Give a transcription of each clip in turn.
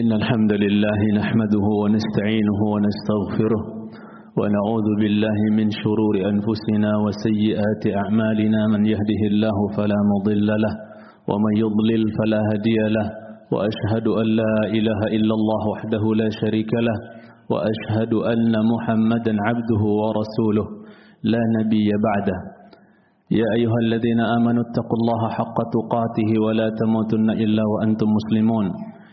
إن الحمد لله نحمده ونستعينه ونستغفره ونعوذ بالله من شرور أنفسنا وسيئات أعمالنا من يهده الله فلا مضل له ومن يضلل فلا هدي له وأشهد أن لا إله إلا الله وحده لا شريك له وأشهد أن محمدا عبده ورسوله لا نبي بعده. يا أيها الذين آمنوا اتقوا الله حق تقاته ولا تموتن إلا وأنتم مسلمون.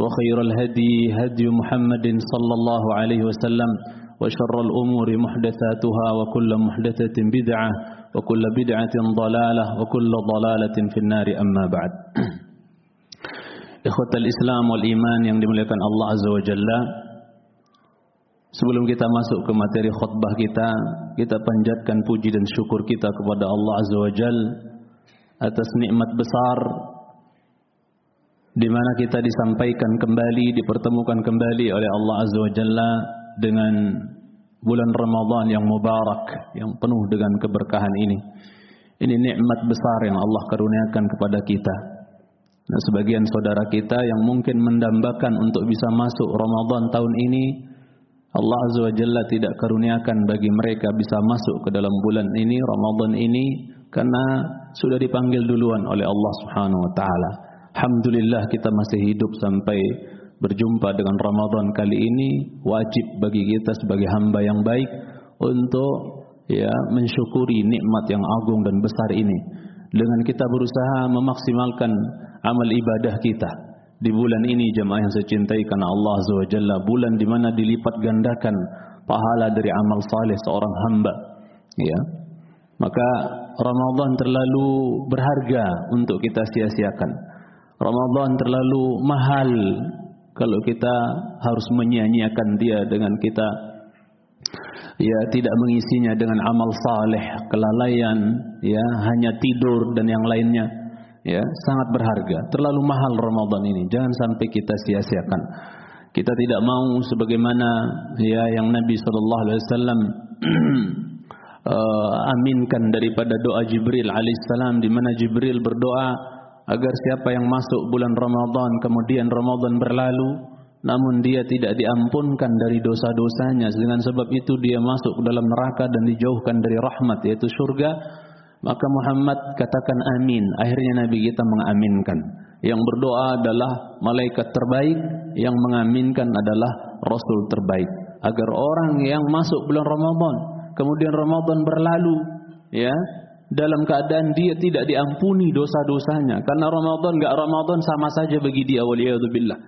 وخير الهدي هدي محمد صلى الله عليه وسلم وشر الأمور محدثاتها وكل محدثة بدعة وكل بدعة ضلالة وكل ضلالة في النار أما بعد Ikhwatal Islam wal Iman yang dimuliakan Allah Azza wa Jalla Sebelum kita masuk ke materi khutbah kita Kita panjatkan puji dan syukur kita kepada Allah Azza wa Jalla Atas nikmat besar di mana kita disampaikan kembali, dipertemukan kembali oleh Allah Azza wa Jalla dengan bulan Ramadan yang mubarak, yang penuh dengan keberkahan ini. Ini nikmat besar yang Allah karuniakan kepada kita. Nah, sebagian saudara kita yang mungkin mendambakan untuk bisa masuk Ramadan tahun ini, Allah Azza wa Jalla tidak karuniakan bagi mereka bisa masuk ke dalam bulan ini, Ramadan ini, karena sudah dipanggil duluan oleh Allah Subhanahu wa taala. Alhamdulillah kita masih hidup sampai berjumpa dengan Ramadan kali ini. Wajib bagi kita sebagai hamba yang baik untuk ya mensyukuri nikmat yang agung dan besar ini. Dengan kita berusaha memaksimalkan amal ibadah kita. Di bulan ini jemaah yang saya cintai karena Allah Azza bulan di mana dilipat gandakan pahala dari amal saleh seorang hamba ya. Maka Ramadan terlalu berharga untuk kita sia-siakan Ramadan terlalu mahal kalau kita harus menyia-nyiakan dia dengan kita ya tidak mengisinya dengan amal saleh, kelalaian, ya hanya tidur dan yang lainnya. Ya, sangat berharga. Terlalu mahal Ramadan ini. Jangan sampai kita sia-siakan. Kita tidak mau sebagaimana ya yang Nabi sallallahu alaihi wasallam uh, aminkan daripada doa Jibril alaihissalam di mana Jibril berdoa agar siapa yang masuk bulan Ramadan kemudian Ramadan berlalu namun dia tidak diampunkan dari dosa-dosanya. Dengan sebab itu dia masuk dalam neraka dan dijauhkan dari rahmat yaitu surga maka Muhammad katakan amin. Akhirnya Nabi kita mengaminkan. Yang berdoa adalah malaikat terbaik yang mengaminkan adalah rasul terbaik. Agar orang yang masuk bulan Ramadan kemudian Ramadan berlalu ya dalam keadaan dia tidak diampuni dosa-dosanya. Karena Ramadan enggak Ramadan sama saja bagi dia waliyadzubillah.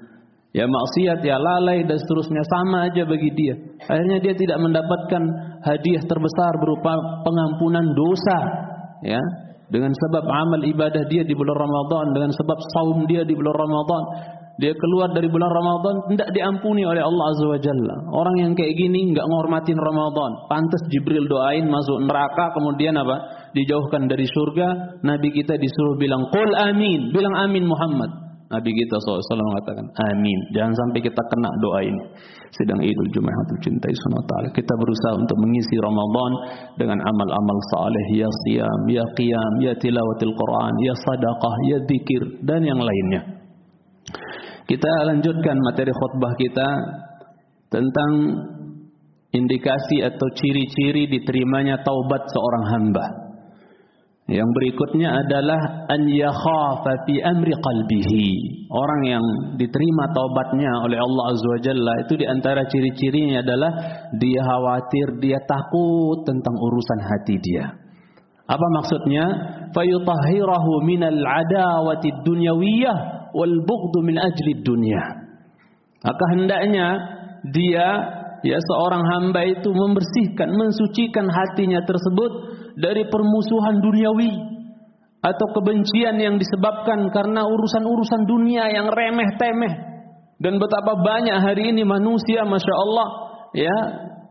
Ya maksiat ya lalai dan seterusnya sama aja bagi dia. Akhirnya dia tidak mendapatkan hadiah terbesar berupa pengampunan dosa ya. Dengan sebab amal ibadah dia di bulan Ramadan dengan sebab saum dia di bulan Ramadan dia keluar dari bulan Ramadan tidak diampuni oleh Allah Azza wa Jalla. Orang yang kayak gini enggak ngormatin Ramadan. Pantas Jibril doain masuk neraka kemudian apa? Dijauhkan dari surga. Nabi kita disuruh bilang qul amin, bilang amin Muhammad. Nabi kita SAW mengatakan amin. Jangan sampai kita kena doa ini. Sedang Idul Jumatul cintai sunnah ta'ala. Kita berusaha untuk mengisi Ramadan dengan amal-amal saleh, ya siyam, ya qiyam, ya tilawatil Quran, ya sadaqah, ya zikir dan yang lainnya. Kita lanjutkan materi khutbah kita tentang indikasi atau ciri-ciri diterimanya taubat seorang hamba. Yang berikutnya adalah an yakhafa amri qalbihi. Orang yang diterima taubatnya oleh Allah Azza wa Jalla itu di antara ciri-cirinya adalah dia khawatir, dia takut tentang urusan hati dia. Apa maksudnya? Fayutahhirahu minal adawati dunyawiyah wal bughdu min ajli dunya. Maka hendaknya dia ya seorang hamba itu membersihkan, mensucikan hatinya tersebut dari permusuhan duniawi atau kebencian yang disebabkan karena urusan-urusan dunia yang remeh-temeh Dan betapa banyak hari ini manusia Masya Allah ya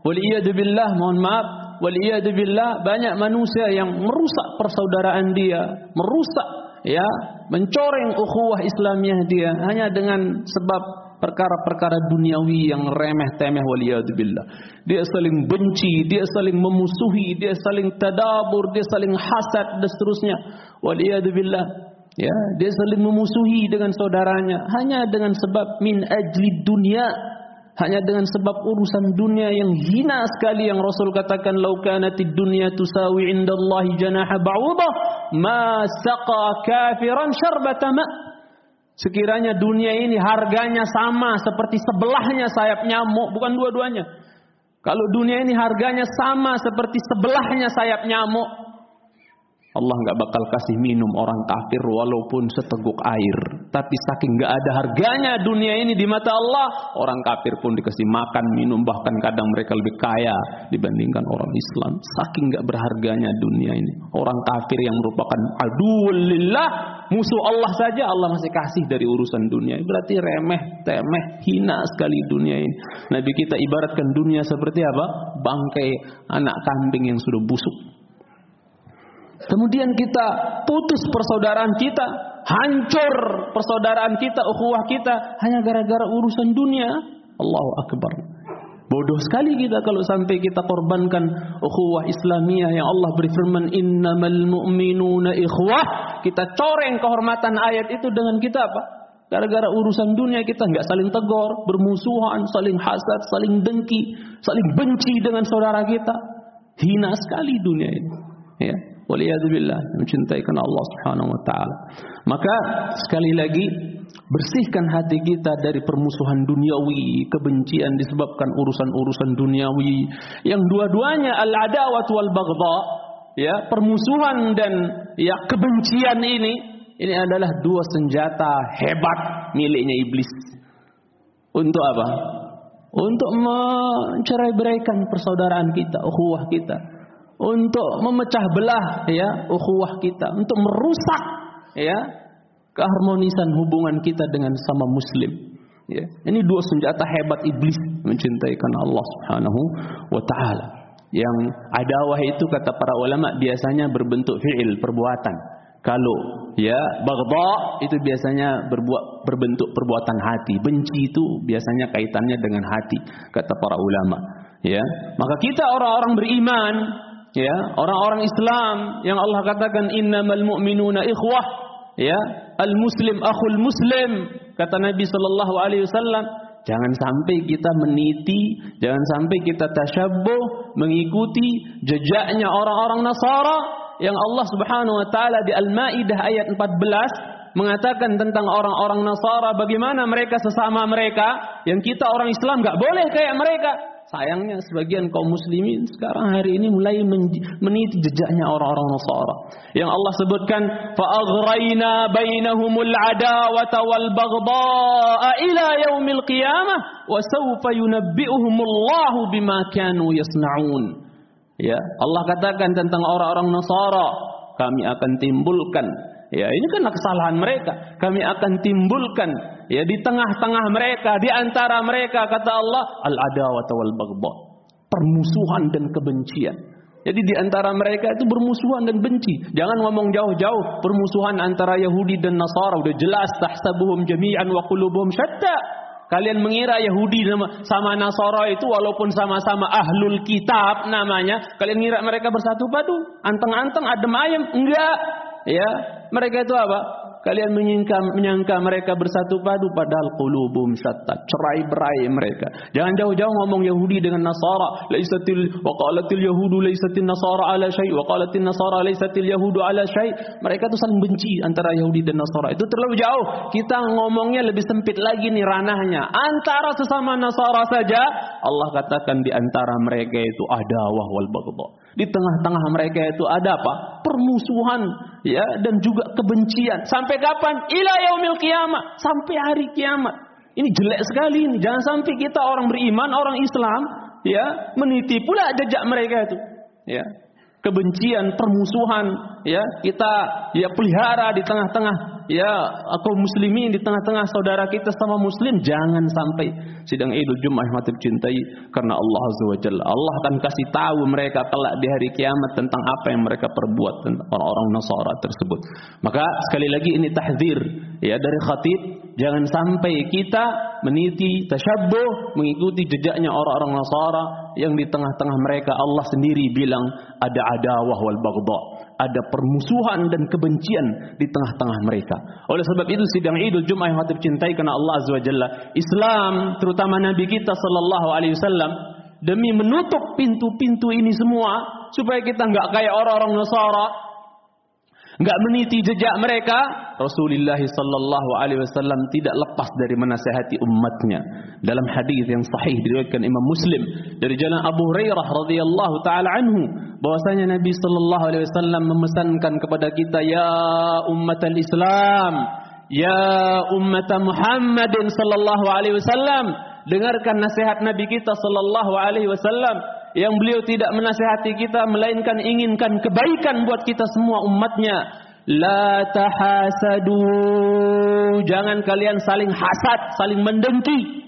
waliyadzubillah mohon maaf waliyadzubillah banyak manusia yang merusak persaudaraan dia merusak ya mencoreng ukhuwah Islamiyah dia hanya dengan sebab perkara-perkara duniawi yang remeh temeh waliyadzubillah. Dia saling benci dia saling memusuhi dia saling tadabur dia saling hasad dan seterusnya. Waliyadzubillah. Ya, dia saling memusuhi dengan saudaranya hanya dengan sebab min ajli dunia, hanya dengan sebab urusan dunia yang hina sekali yang Rasul katakan lau kanatid dunya tusawi indallahi janaha ba'udah ma saqa kafiran syarbata ma Sekiranya dunia ini harganya sama seperti sebelahnya sayap nyamuk, bukan dua-duanya. Kalau dunia ini harganya sama seperti sebelahnya sayap nyamuk, Allah nggak bakal kasih minum orang kafir walaupun seteguk air. Tapi saking nggak ada harganya dunia ini di mata Allah, orang kafir pun dikasih makan, minum, bahkan kadang mereka lebih kaya dibandingkan orang Islam. Saking nggak berharganya dunia ini. Orang kafir yang merupakan adullillah, musuh Allah saja Allah masih kasih dari urusan dunia. Berarti remeh, temeh, hina sekali dunia ini. Nabi kita ibaratkan dunia seperti apa? Bangkai anak kambing yang sudah busuk. Kemudian kita putus persaudaraan kita, hancur persaudaraan kita, ukhuwah kita hanya gara-gara urusan dunia. Allahu akbar. Bodoh sekali kita kalau sampai kita korbankan ukhuwah Islamiyah yang Allah berfirman innamal mu'minuna ikhwah. Kita coreng kehormatan ayat itu dengan kita apa? Gara-gara urusan dunia kita nggak saling tegur, bermusuhan, saling hasad, saling dengki, saling benci dengan saudara kita. Hina sekali dunia ini. Ya. Waliyadzubillah mencintai karena Allah Subhanahu wa taala. Maka sekali lagi bersihkan hati kita dari permusuhan duniawi, kebencian disebabkan urusan-urusan duniawi yang dua-duanya al-adawat wal baghdha, ya, permusuhan dan ya kebencian ini ini adalah dua senjata hebat miliknya iblis. Untuk apa? Untuk mencerai-beraikan persaudaraan kita, ukhuwah kita untuk memecah belah ya ukhuwah kita, untuk merusak ya keharmonisan hubungan kita dengan sama muslim. Ya, ini dua senjata hebat iblis mencintai karena Allah Subhanahu wa taala. Yang adawah itu kata para ulama biasanya berbentuk fi'il, perbuatan. Kalau ya baghdha itu biasanya berbuat berbentuk perbuatan hati. Benci itu biasanya kaitannya dengan hati kata para ulama. Ya, maka kita orang-orang beriman ya orang-orang Islam yang Allah katakan innamal mu'minuna ikhwah. Ya al muslim akhul muslim. Kata Nabi sallallahu alaihi wasallam jangan sampai kita meniti jangan sampai kita tasyabbuh mengikuti jejaknya orang-orang Nasara yang Allah Subhanahu wa taala di Al-Maidah ayat 14 mengatakan tentang orang-orang Nasara bagaimana mereka sesama mereka yang kita orang Islam nggak boleh kayak mereka Sayangnya sebagian kaum muslimin sekarang hari ini mulai meniti jejaknya orang-orang Nasara. Yang Allah sebutkan fa'aghrayna bainahumul adawata wal baghdha'a ila yaumil qiyamah wa sawfa yunabbi'uhumullahu bima kanu yasna'un. Ya, Allah katakan tentang orang-orang Nasara, kami akan timbulkan Ya, ini kan kesalahan mereka. Kami akan timbulkan ya di tengah-tengah mereka, di antara mereka kata Allah al-adawat wal baghdha. Permusuhan dan kebencian. Jadi di antara mereka itu bermusuhan dan benci. Jangan ngomong jauh-jauh permusuhan antara Yahudi dan Nasara udah jelas tahsabuhum jami'an wa qulubuhum syatta. Kalian mengira Yahudi sama Nasara itu walaupun sama-sama ahlul kitab namanya, kalian mengira mereka bersatu padu, anteng-anteng adem ayem? Enggak. Ya, mereka itu apa? Kalian menyangka, menyangka mereka bersatu padu padahal qulubum syatta. Cerai berai mereka. Jangan jauh-jauh ngomong Yahudi dengan Nasara. Laisatil wa qalatil yahudu laisatil nasara ala syai wa qalatil nasara laisatil yahudu ala syai. Mereka itu saling benci antara Yahudi dan Nasara. Itu terlalu jauh. Kita ngomongnya lebih sempit lagi nih ranahnya. Antara sesama Nasara saja Allah katakan di antara mereka itu ada wal baghdha. Di tengah-tengah mereka itu ada apa? Permusuhan ya dan juga kebencian. Sampai kapan? Ila yaumil kiamat. Sampai hari kiamat. Ini jelek sekali ini. Jangan sampai kita orang beriman, orang Islam ya meniti pula jejak mereka itu. Ya. kebencian, permusuhan, ya kita ya pelihara di tengah-tengah ya kaum muslimin di tengah-tengah saudara kita sama muslim jangan sampai sidang Idul Jumat mati cintai karena Allah Azza wa Jalla. Allah akan kasih tahu mereka kelak di hari kiamat tentang apa yang mereka perbuat tentang orang-orang Nasara tersebut. Maka sekali lagi ini tahzir ya dari khatib jangan sampai kita meniti tasyabbuh mengikuti jejaknya orang-orang Nasara yang di tengah-tengah mereka Allah sendiri bilang ada adawah wal baghdha ada permusuhan dan kebencian di tengah-tengah mereka. Oleh sebab itu sidang Idul Jumat yang hati cintai karena Allah Azza wa Jalla, Islam terutama Nabi kita sallallahu alaihi wasallam demi menutup pintu-pintu ini semua supaya kita nggak kayak orang-orang Nasara nggak meniti jejak mereka, Rasulullah sallallahu alaihi wasallam tidak lepas dari menasihati umatnya. Dalam hadis yang sahih diriwayatkan Imam Muslim dari jalan Abu Hurairah radhiyallahu taala anhu bahwasanya Nabi sallallahu alaihi wasallam memesankan kepada kita ya ummatal Islam, ya ummat Muhammadin sallallahu alaihi wasallam, dengarkan nasihat Nabi kita sallallahu alaihi wasallam yang beliau tidak menasihati kita melainkan inginkan kebaikan buat kita semua umatnya. La tahasadu. Jangan kalian saling hasad saling mendengki.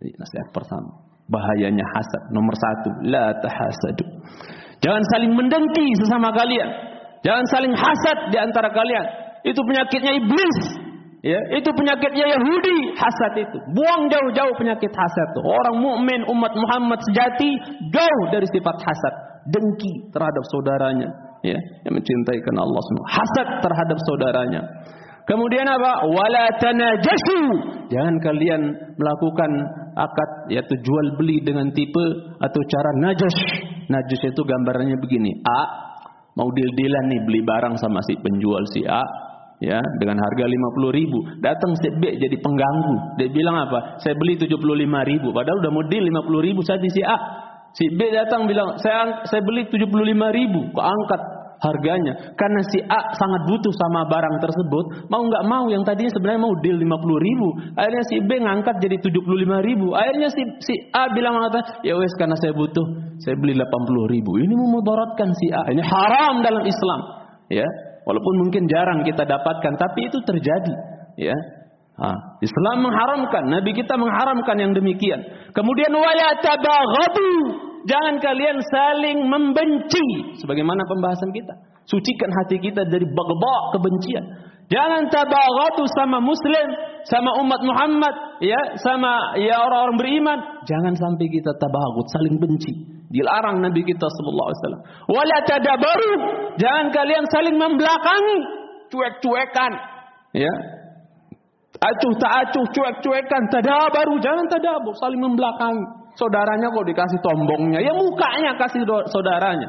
Nasihat pertama. Bahayanya hasad nomor satu. La tahasadu. Jangan saling mendengki sesama kalian. Jangan saling hasad di antara kalian. Itu penyakitnya iblis Ya, itu penyakitnya Yahudi, hasad itu. Buang jauh-jauh penyakit hasad itu. Orang mukmin umat Muhammad sejati jauh dari sifat hasad, dengki terhadap saudaranya, ya, yang mencintai karena Allah semua. Hasad terhadap saudaranya. Kemudian apa? Wala tanajashu. Jangan kalian melakukan akad yaitu jual beli dengan tipe atau cara najas. Najas itu gambarannya begini. A mau deal-dealan nih beli barang sama si penjual si A ya dengan harga 50 ribu. Datang si B jadi pengganggu. Dia bilang apa? Saya beli 75 ribu. Padahal udah mau deal 50 ribu saya di si A. Si B datang bilang saya saya beli 75 ribu. Kok angkat harganya? Karena si A sangat butuh sama barang tersebut. Mau nggak mau yang tadinya sebenarnya mau deal 50 ribu. Akhirnya si B ngangkat jadi 75 ribu. Akhirnya si, si A bilang apa? Ya wes karena saya butuh saya beli 80 ribu. Ini memudaratkan si A. Ini haram dalam Islam. Ya Walaupun mungkin jarang kita dapatkan, tapi itu terjadi. Ya, Ha, Islam mengharamkan, Nabi kita mengharamkan yang demikian. Kemudian wala. Jangan kalian saling membenci sebagaimana pembahasan kita. Sucikan hati kita dari bagba kebencian. Jangan tabaghadu sama muslim, sama umat Muhammad, ya, sama ya orang-orang beriman. Jangan sampai kita tabaghut, saling benci. Dilarang Nabi kita sallallahu alaihi wasallam. Wala tadabaru. Jangan kalian saling membelakangi, cuek-cuekan. Ya. Acuh tak acuh, cuek-cuekan, tadabaru, jangan tadabar, saling membelakangi. Saudaranya kok dikasih tombongnya, ya mukanya kasih saudaranya.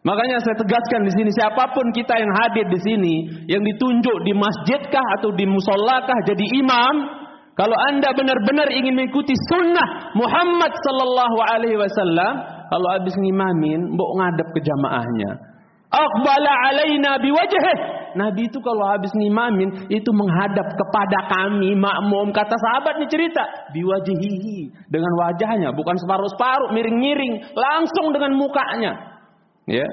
Makanya saya tegaskan di sini siapa pun kita yang hadir di sini, yang ditunjuk di masjidkah atau di musallakah jadi imam, kalau anda benar-benar ingin mengikuti sunnah Muhammad sallallahu alaihi wasallam, kalau habis ngimamin, mbok ngadep ke jamaahnya. Aqbala alaina biwajhih. Nabi itu kalau habis ngimamin itu menghadap kepada kami makmum. Kata sahabat nih cerita biwajihihi dengan wajahnya bukan separuh-separuh miring-miring. Langsung dengan mukanya. Ya.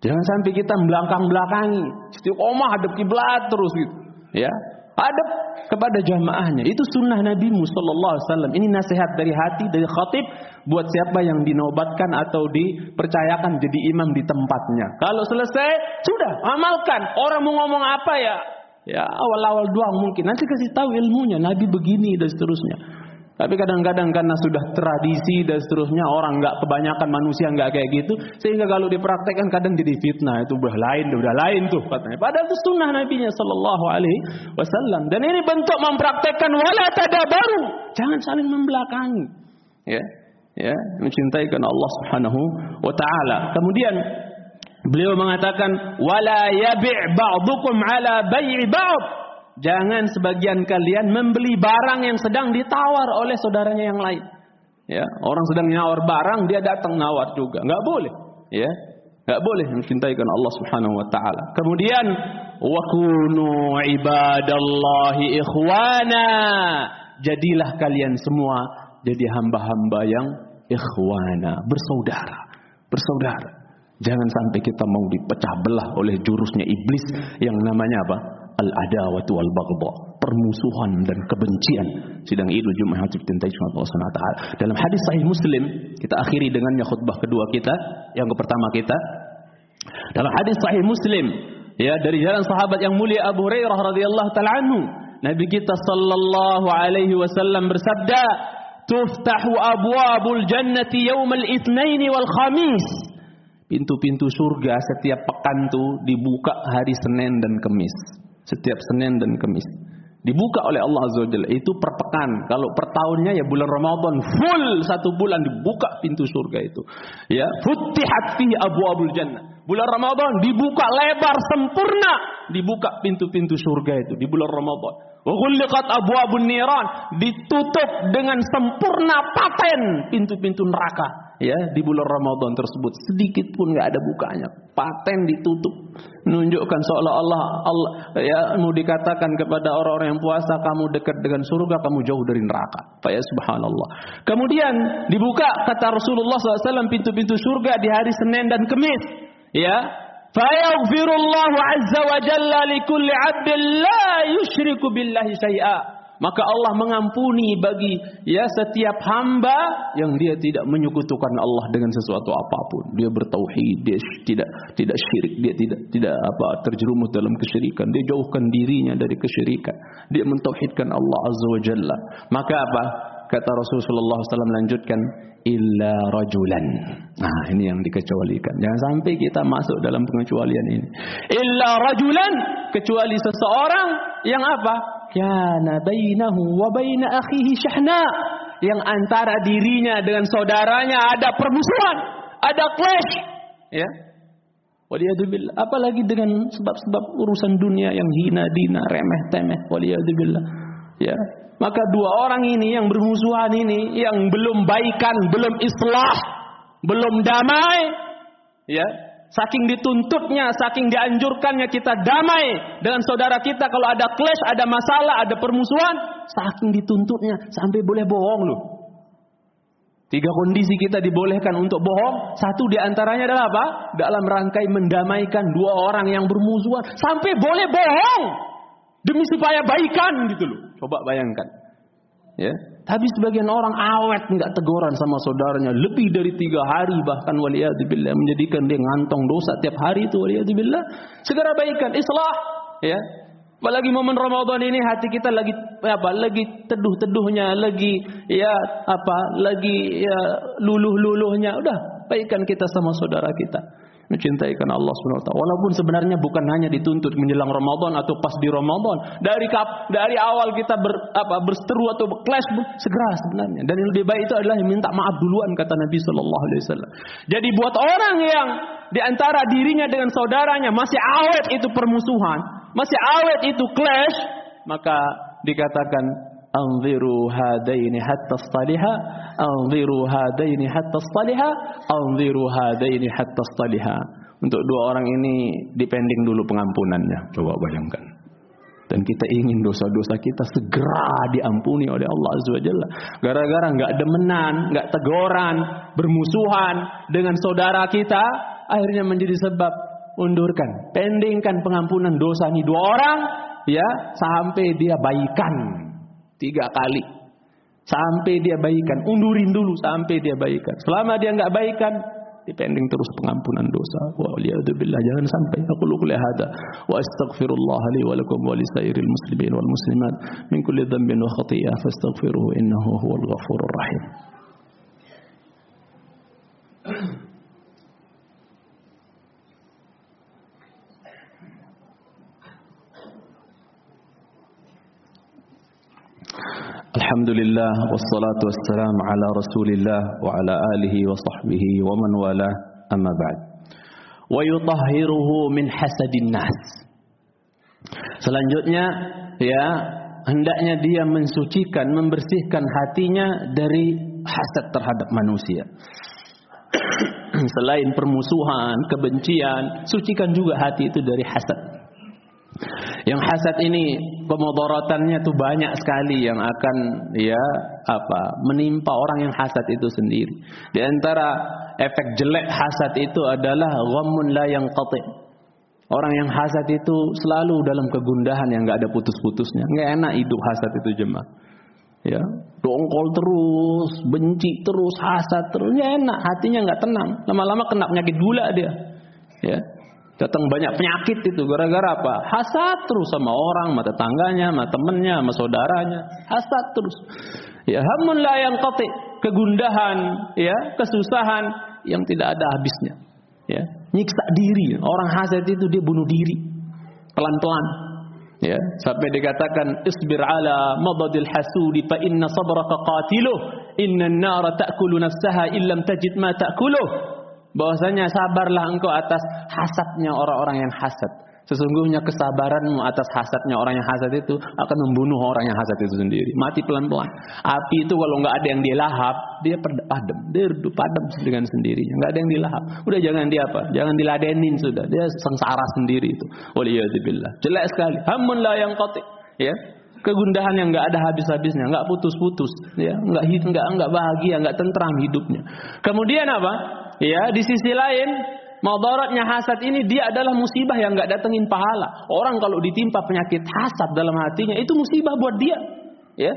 Jangan sampai kita belakang-belakangi istiqomah hadap kiblat terus gitu. Ya. Hadap kepada jamaahnya. Itu sunnah Nabi Alaihi Wasallam. Ini nasihat dari hati dari khatib buat siapa yang dinobatkan atau dipercayakan jadi imam di tempatnya. Kalau selesai sudah amalkan. Orang mau ngomong apa ya? Ya awal-awal doang mungkin. Nanti kasih tahu ilmunya. Nabi begini dan seterusnya. Tapi kadang-kadang karena sudah tradisi dan seterusnya orang nggak kebanyakan manusia nggak kayak gitu, sehingga kalau dipraktekkan kadang jadi fitnah itu udah lain, udah lain tuh katanya. Padahal itu sunnah Nabi-Nya Shallallahu Alaihi Wasallam. Dan ini bentuk mempraktekkan wala baru, jangan saling membelakangi, ya, ya, mencintai karena Allah Subhanahu Wa Taala. Kemudian beliau mengatakan wala yabi' ba'dukum ala bai'i ba'd Jangan sebagian kalian membeli barang yang sedang ditawar oleh saudaranya yang lain. Ya, orang sedang nyawar barang, dia datang nawar juga. Enggak boleh. Ya, enggak boleh mencintai Allah Subhanahu wa taala. Kemudian wa kunu ibadallahi ikhwana. Jadilah kalian semua jadi hamba-hamba yang ikhwana, bersaudara. Bersaudara. Jangan sampai kita mau dipecah belah oleh jurusnya iblis yang namanya apa? Al-adawatu wal permusuhan dan kebencian. Sidang Idul Jumat Hatib Tintai Allah SWT. Dalam hadis sahih Muslim, kita akhiri dengannya khutbah kedua kita, yang pertama kita. Dalam hadis sahih Muslim, ya dari jalan sahabat yang mulia Abu Hurairah radhiyallahu taala anhu, Nabi kita sallallahu alaihi wasallam bersabda, "Tuftahu abwabul jannati yaumal itsnain wal khamis." Pintu-pintu surga setiap pekan tuh dibuka hari Senin dan Kamis. Setiap Senin dan Kamis. Dibuka oleh Allah Azza wa. Itu per pekan. Kalau per tahunnya ya bulan Ramadan full satu bulan dibuka pintu surga itu. Ya, futihat fi abwabul jannah. Bulan Ramadan dibuka lebar sempurna, dibuka pintu-pintu surga itu di bulan Ramadan. Wa ghulliqat abwabun niran, ditutup dengan sempurna paten pintu-pintu neraka ya di bulan Ramadan tersebut sedikit pun nggak ada bukanya. Paten ditutup. Menunjukkan seolah-olah Allah ya mau dikatakan kepada orang-orang yang puasa kamu dekat dengan surga kamu jauh dari neraka. Pak ya subhanallah. Kemudian dibuka kata Rasulullah SAW pintu-pintu surga di hari Senin dan Kamis ya. Fayaghfirullahu azza wa jalla likulli 'abdin la yushriku billahi syai'a maka Allah mengampuni bagi ya setiap hamba yang dia tidak menyekutukan Allah dengan sesuatu apapun. Dia bertauhid, dia tidak tidak syirik, dia tidak tidak apa terjerumus dalam kesyirikan. Dia jauhkan dirinya dari kesyirikan. Dia mentauhidkan Allah Azza wa Jalla. Maka apa? Kata Rasulullah SAW lanjutkan illa rajulan. Nah, ini yang dikecualikan. Jangan sampai kita masuk dalam pengecualian ini. Illa rajulan kecuali seseorang yang apa? kana bainahu wa baina akhihi syahna yang antara dirinya dengan saudaranya ada permusuhan, ada clash, ya. Waliyadzubillah. Apalagi dengan sebab-sebab urusan dunia yang hina dina, remeh temeh. Waliyadzubillah. Ya. Maka dua orang ini yang bermusuhan ini, yang belum baikan, belum islah, belum damai, ya, Saking dituntutnya, saking dianjurkannya kita damai dengan saudara kita kalau ada clash, ada masalah, ada permusuhan, saking dituntutnya sampai boleh bohong loh. Tiga kondisi kita dibolehkan untuk bohong. Satu di antaranya adalah apa? Dalam rangkai mendamaikan dua orang yang bermusuhan. Sampai boleh bohong. Demi supaya baikan gitu loh. Coba bayangkan. Ya, tapi sebagian orang awet nggak teguran sama saudaranya lebih dari tiga hari bahkan waliyadzubillah menjadikan dia ngantong dosa tiap hari itu waliyadzubillah. Segera baikan islah ya. Apalagi momen Ramadan ini hati kita lagi apa? Lagi teduh-teduhnya, lagi ya apa? Lagi ya luluh-luluhnya. Udah, baikan kita sama saudara kita mencintai karena Allah SWT. Walaupun sebenarnya bukan hanya dituntut menjelang Ramadan atau pas di Ramadan. Dari kap, dari awal kita ber, apa, berseteru atau clash segera sebenarnya. Dan yang lebih baik itu adalah minta maaf duluan kata Nabi Shallallahu Alaihi Wasallam. Jadi buat orang yang di antara dirinya dengan saudaranya masih awet itu permusuhan, masih awet itu clash, maka dikatakan anziru hadaini hatta staliha. Anziru hadaini hatta staliha. Anziru hadaini hatta staliha. Untuk dua orang ini dipending dulu pengampunannya. Coba bayangkan. Dan kita ingin dosa-dosa kita segera diampuni oleh Allah Azza wa Jalla. Gara-gara nggak demenan, nggak teguran, bermusuhan dengan saudara kita, akhirnya menjadi sebab undurkan, pendingkan pengampunan dosa ini dua orang, ya sampai dia baikan Tiga kali. Sampai dia baikan. Undurin dulu sampai dia baikan. Selama dia nggak baikan, dipending terus pengampunan dosa. Wa billah jangan sampai aku lupa hada wa astaghfirullah li wa lakum wa lisairil muslimin wal muslimat min kulli dhanbin wa khati'ah fastaghfiruhu innahu huwal ghafurur rahim. Alhamdulillah wassalatu wassalamu ala Rasulillah wa ala alihi wa sahbihi wa man wala amma ba'd. Wa yutahhiruhu min hasadin nas. Selanjutnya ya hendaknya dia mensucikan, membersihkan hatinya dari hasad terhadap manusia. Selain permusuhan, kebencian, sucikan juga hati itu dari hasad. Yang hasad ini kemudaratannya tuh banyak sekali yang akan ya apa menimpa orang yang hasad itu sendiri. Di antara efek jelek hasad itu adalah ghammun la yang qati. Orang yang hasad itu selalu dalam kegundahan yang nggak ada putus-putusnya. Nggak enak hidup hasad itu jemaah. Ya, dongkol terus, benci terus, hasad terus, nggak enak, hatinya nggak tenang. Lama-lama kena penyakit gula dia. Ya, Datang banyak penyakit itu gara-gara apa? Hasad terus sama orang, sama tetangganya, sama temennya, sama saudaranya. Hasad terus. Ya, hamun la yang qati, kegundahan, ya, kesusahan yang tidak ada habisnya. Ya, nyiksa diri. Orang hasad itu dia bunuh diri. Pelan-pelan. Ya, sampai dikatakan isbir ala madadil hasudi fa inna sabraka qatiluh inna an-nara ta'kulu nafsaha illam tajid ma ta'kuluh bahwasanya sabarlah engkau atas hasadnya orang-orang yang hasad. Sesungguhnya kesabaranmu atas hasadnya orang yang hasad itu akan membunuh orang yang hasad itu sendiri. Mati pelan-pelan. Api itu kalau nggak ada yang dilahap, dia padam. Dia redup padam dengan sendirinya. Nggak ada yang dilahap. Udah jangan dia apa? Jangan diladenin sudah. Dia sengsara sendiri itu. Waliyahzubillah. Jelek sekali. Hamun la yang kotik. Ya, kegundahan yang nggak ada habis-habisnya, nggak putus-putus, ya, nggak nggak nggak bahagia, nggak tentram hidupnya. Kemudian apa? Ya, di sisi lain, madaratnya hasad ini dia adalah musibah yang nggak datengin pahala. Orang kalau ditimpa penyakit hasad dalam hatinya itu musibah buat dia. Ya.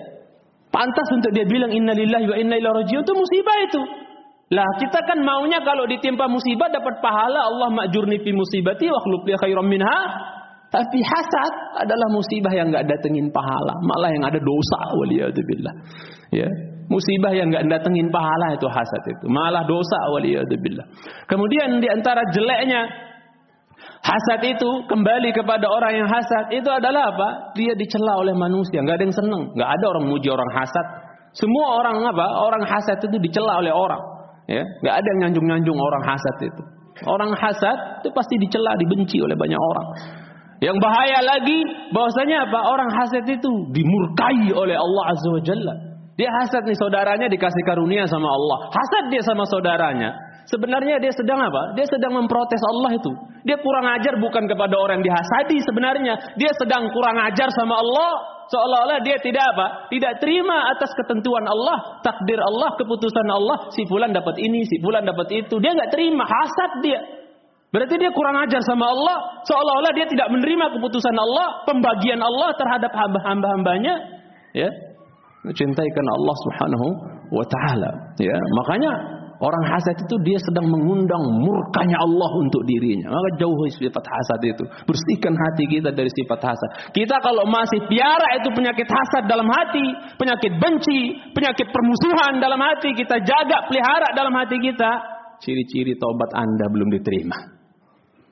Pantas untuk dia bilang innalillahi wa inna ilaihi rajiun itu musibah itu. Lah kita kan maunya kalau ditimpa musibah dapat pahala Allah makjurni fi musibati wa khluq li khairam minha. Tapi hasad adalah musibah yang nggak datengin pahala, malah yang ada dosa waliyadzubillah. Ya. Musibah yang nggak datengin pahala itu hasad itu. Malah dosa waliyadzubillah. Kemudian di antara jeleknya hasad itu kembali kepada orang yang hasad itu adalah apa? Dia dicela oleh manusia, nggak ada yang seneng, nggak ada orang muji orang hasad. Semua orang apa? Orang hasad itu dicela oleh orang. Ya, nggak ada yang nyanjung-nyanjung orang hasad itu. Orang hasad itu pasti dicela, dibenci oleh banyak orang. Yang bahaya lagi bahwasanya apa? Orang hasad itu dimurkai oleh Allah Azza wa Jalla. Dia hasad nih saudaranya dikasih karunia sama Allah. Hasad dia sama saudaranya. Sebenarnya dia sedang apa? Dia sedang memprotes Allah itu. Dia kurang ajar bukan kepada orang yang dihasadi sebenarnya. Dia sedang kurang ajar sama Allah. Seolah-olah dia tidak apa? Tidak terima atas ketentuan Allah, takdir Allah, keputusan Allah. Si fulan dapat ini, si fulan dapat itu. Dia nggak terima, hasad dia. Berarti dia kurang ajar sama Allah. Seolah-olah dia tidak menerima keputusan Allah, pembagian Allah terhadap hamba-hambanya. Ya, mencintai karena Allah Subhanahu wa taala ya. Makanya orang hasad itu dia sedang mengundang murkanya Allah untuk dirinya. Maka jauhi sifat hasad itu. Bersihkan hati kita dari sifat hasad. Kita kalau masih piara itu penyakit hasad dalam hati penyakit benci penyakit permusuhan dalam hati kita jaga pelihara dalam hati kita ciri-ciri taubat Anda belum diterima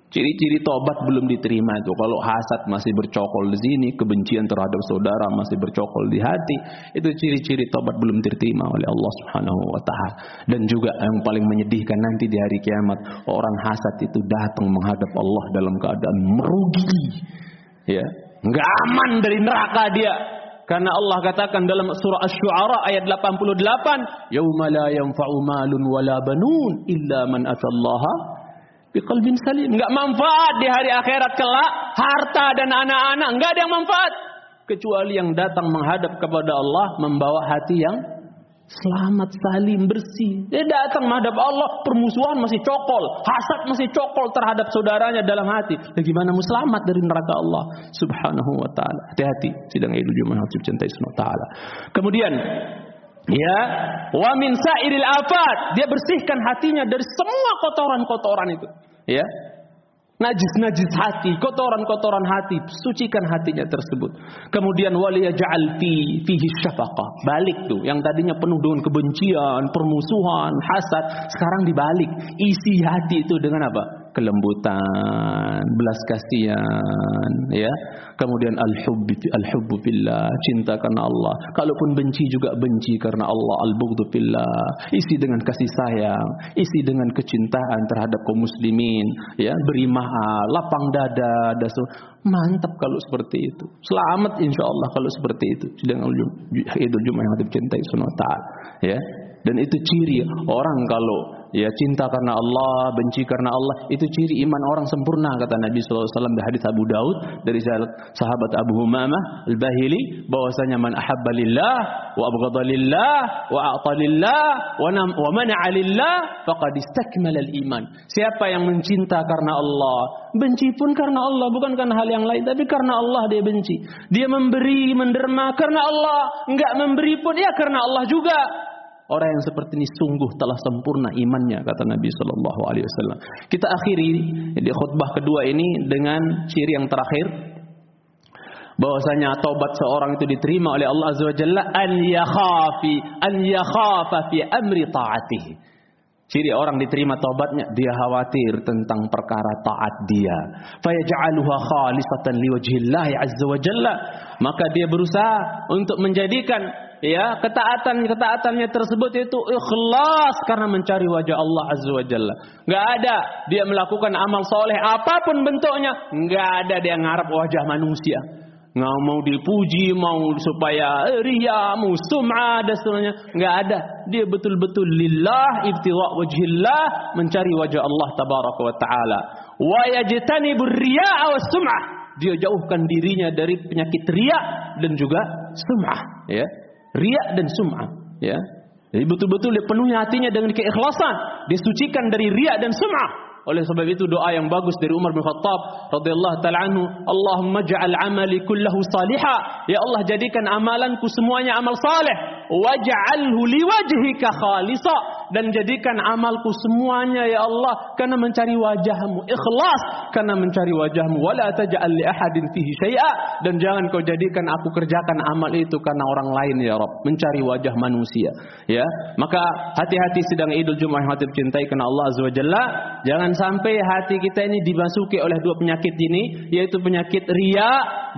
Ciri-ciri tobat belum diterima itu. Kalau hasad masih bercokol di sini, kebencian terhadap saudara masih bercokol di hati, itu ciri-ciri tobat belum diterima oleh Allah Subhanahu wa taala. Dan juga yang paling menyedihkan nanti di hari kiamat, orang hasad itu datang menghadap Allah dalam keadaan merugi. Ya, nggak aman dari neraka dia. Karena Allah katakan dalam surah Asy-Syu'ara ayat 88, "Yauma la yanfa'u malun wala banun illa man atallaha biqalbin salim. Enggak manfaat di hari akhirat kelak harta dan anak-anak, enggak ada yang manfaat kecuali yang datang menghadap kepada Allah membawa hati yang selamat, salim, bersih. Dia datang menghadap Allah, permusuhan masih cokol, hasad masih cokol terhadap saudaranya dalam hati. Bagaimana mau selamat dari neraka Allah Subhanahu wa taala. Hati-hati sidang Idul Jumat cintai taala. Kemudian Ya, wa min sairil afat. Dia bersihkan hatinya dari semua kotoran-kotoran itu. Ya. Najis-najis hati, kotoran-kotoran hati, sucikan hatinya tersebut. Kemudian waliyaj'al fi fihi syafaqah. Balik tuh, yang tadinya penuh dengan kebencian, permusuhan, hasad, sekarang dibalik. Isi hati itu dengan apa? Kelembutan, belas kasihan, ya. Kemudian al-hubbi al-hubbu fillah, cinta karena Allah. Kalaupun benci juga benci karena Allah, al-bughdu fillah. Isi dengan kasih sayang, isi dengan kecintaan terhadap kaum muslimin, ya. Beri mahal, lapang dada, dasu. Mantap kalau seperti itu. Selamat insya Allah kalau seperti itu. Sedang Idul Jumat yang cintai sunnah ta'ala, ya. Dan itu ciri orang kalau Ya cinta karena Allah, benci karena Allah, itu ciri iman orang sempurna kata Nabi wasallam di hadis Abu Daud dari sahabat Abu Humamah Al-Bahili bahwasanya man ahabba lillah wa abghadha lillah wa a'ta lillah wa wa mana'a lillah faqad istakmala al-iman. Siapa yang mencinta karena Allah, benci pun karena Allah, bukan karena hal yang lain, tapi karena Allah dia benci. Dia memberi, menderma karena Allah, enggak memberi pun ya karena Allah juga. Orang yang seperti ini sungguh telah sempurna imannya kata Nabi Shallallahu Alaihi Wasallam. Kita akhiri di khutbah kedua ini dengan ciri yang terakhir bahwasanya taubat seorang itu diterima oleh Allah Azza wa Jalla an yakhafi an yakhafa fi amri taatihi. Ciri orang diterima taubatnya dia khawatir tentang perkara taat dia. Fayaj'aluha khalisatan liwajhillah azza wa jalla. Maka dia berusaha untuk menjadikan ya ketaatan ketaatannya tersebut itu ikhlas karena mencari wajah Allah azza wa jalla. Nggak ada dia melakukan amal soleh apa pun bentuknya nggak ada dia ngarap wajah manusia. Nggak mau dipuji mau supaya ria mau sum'ah dan seterusnya. Nggak ada. Dia betul-betul lillah ibtigha wajhillah mencari wajah Allah tabaraka wa taala. Wa yajtanibur riya'a was sum'ah dia jauhkan dirinya dari penyakit riak dan juga sum'ah ya riak dan sum'ah ya. Jadi betul-betul dia penuhi hatinya dengan keikhlasan. Disucikan dari riak dan sum'ah. Oleh sebab itu doa yang bagus dari Umar bin Khattab radhiyallahu taala anhu, Allahumma ja'al amali kullahu salihah. Ya Allah jadikan amalanku semuanya amal saleh. Waj'alhu liwajhika khalisa dan jadikan amalku semuanya ya Allah karena mencari wajahmu. Ikhlas karena mencari wajahmu. Wala taj'al li ahadin fihi syai'a. Dan jangan kau jadikan aku kerjakan amal itu karena orang lain ya Rabb. Mencari wajah manusia ya. Maka hati-hati sedang Idul Jumat hati cintai karena Allah azza wajalla jangan sampai hati kita ini dimasuki oleh dua penyakit ini yaitu penyakit ria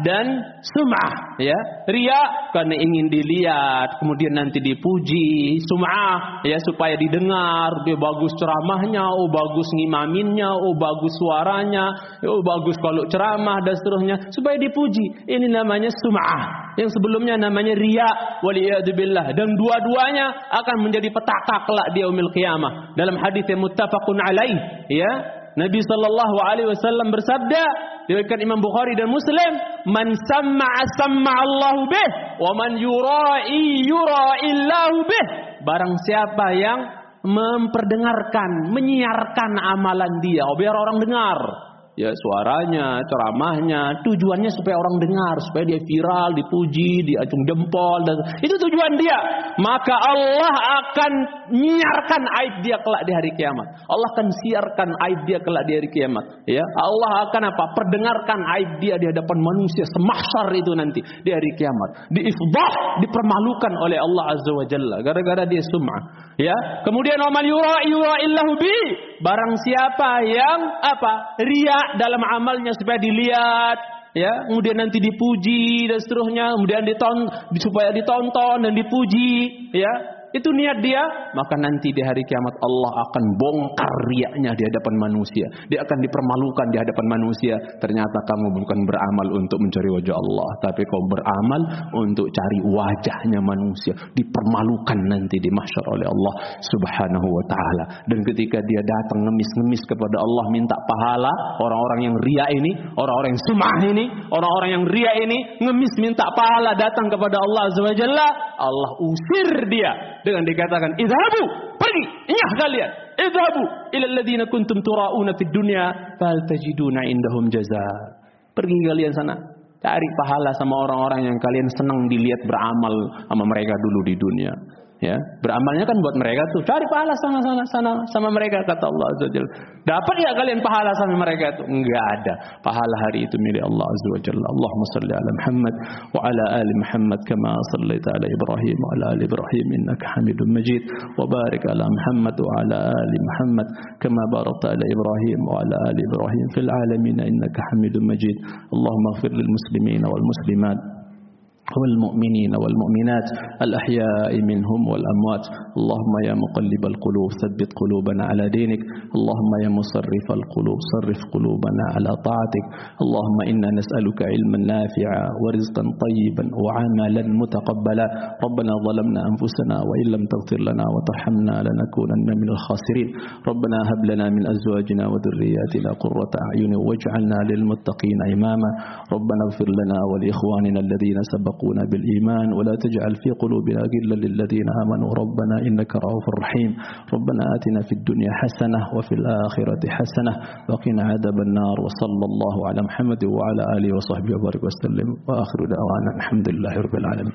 dan sum'ah ya. Ria karena ingin dilihat kemudian nanti dipuji, sum'ah ya supaya didengar, dia bagus ceramahnya, oh bagus ngimaminnya, oh bagus suaranya, oh bagus kalau ceramah dan seterusnya supaya dipuji. Ini namanya sum'ah. Yang sebelumnya namanya riya waliyadzubillah dan dua-duanya akan menjadi petaka kelak di yaumil qiyamah. Dalam hadis yang muttafaqun alaih ya Nabi sallallahu alaihi wasallam bersabda diriwayatkan Imam Bukhari dan Muslim, "Man samma'a samma'a Allahu bih, wa man yura'i yura'illahu bih." Barang siapa yang memperdengarkan, menyiarkan amalan dia, oh, biar orang dengar ya suaranya, ceramahnya, tujuannya supaya orang dengar, supaya dia viral, dipuji, diacung jempol dan itu tujuan dia. Maka Allah akan menyiarkan aib dia kelak di hari kiamat. Allah akan siarkan aib dia kelak di hari kiamat. Ya, Allah akan apa? Perdengarkan aib dia di hadapan manusia semahsyar itu nanti di hari kiamat. Diifdah, dipermalukan oleh Allah Azza wa Jalla gara-gara dia sum'ah. Ya, kemudian amal yura yura illahu bi. Barang siapa yang apa? Dalam amalnya supaya dilihat, ya, kemudian nanti dipuji dan seterusnya, kemudian diton supaya ditonton dan dipuji, ya. Itu niat dia, maka nanti di hari kiamat Allah akan bongkar riaknya di hadapan manusia. Dia akan dipermalukan di hadapan manusia. Ternyata kamu bukan beramal untuk mencari wajah Allah, tapi kau beramal untuk cari wajahnya manusia. Dipermalukan nanti di mahsyar oleh Allah Subhanahu wa taala. Dan ketika dia datang ngemis-ngemis kepada Allah minta pahala, orang-orang yang ria ini, orang-orang yang sumah ini, orang-orang yang ria ini ngemis minta pahala datang kepada Allah Azza wa Jalla, Allah usir dia dengan dikatakan idhabu pergi inyah kalian. Idhabu ila alladhina kuntum turauna fid dunya fal tajiduna indahum jaza. Pergi kalian sana cari pahala sama orang-orang yang kalian senang dilihat beramal sama mereka dulu di dunia Ya, beramalnya kan buat mereka tuh. Cari pahala sana sana sana sama mereka kata Allah Azza Jalla. Dapat ya kalian pahala sama mereka itu? Enggak ada. Pahala hari itu milik Allah Azza wa. Allahumma salli ala Muhammad wa ala ali Muhammad kama sallaita ala Ibrahim wa ala ali Ibrahim innaka Hamidum Majid wa barik ala Muhammad wa ala ali Muhammad kama barakta ala Ibrahim wa ala ali Ibrahim fil alamin innaka Hamidum Majid. Allahumma ighfir lil muslimin wal muslimat والمؤمنين والمؤمنات الأحياء منهم والأموات. اللهم يا مقلب القلوب ثبت قلوبنا على دينك. اللهم يا مصرف القلوب صرف قلوبنا على طاعتك. اللهم إنا نسألك علما نافعا ورزقا طيبا وعملا متقبلا. ربنا ظلمنا أنفسنا وإن لم تغفر لنا وترحمنا لنكونن من الخاسرين. ربنا هب لنا من أزواجنا وذرياتنا قرة أعين واجعلنا للمتقين إماما. ربنا اغفر لنا ولإخواننا الذين سبقوا سبقونا بالإيمان ولا تجعل في قلوبنا غلا للذين آمنوا. ربنا إنك رؤوف رحيم. ربنا آتنا في الدنيا حسنة وفي الآخرة حسنة وقنا عذاب النار. وصلى الله على محمد وعلى آله وصحبه وبارك وسلم. وآخر دعوانا الحمد لله رب العالمين.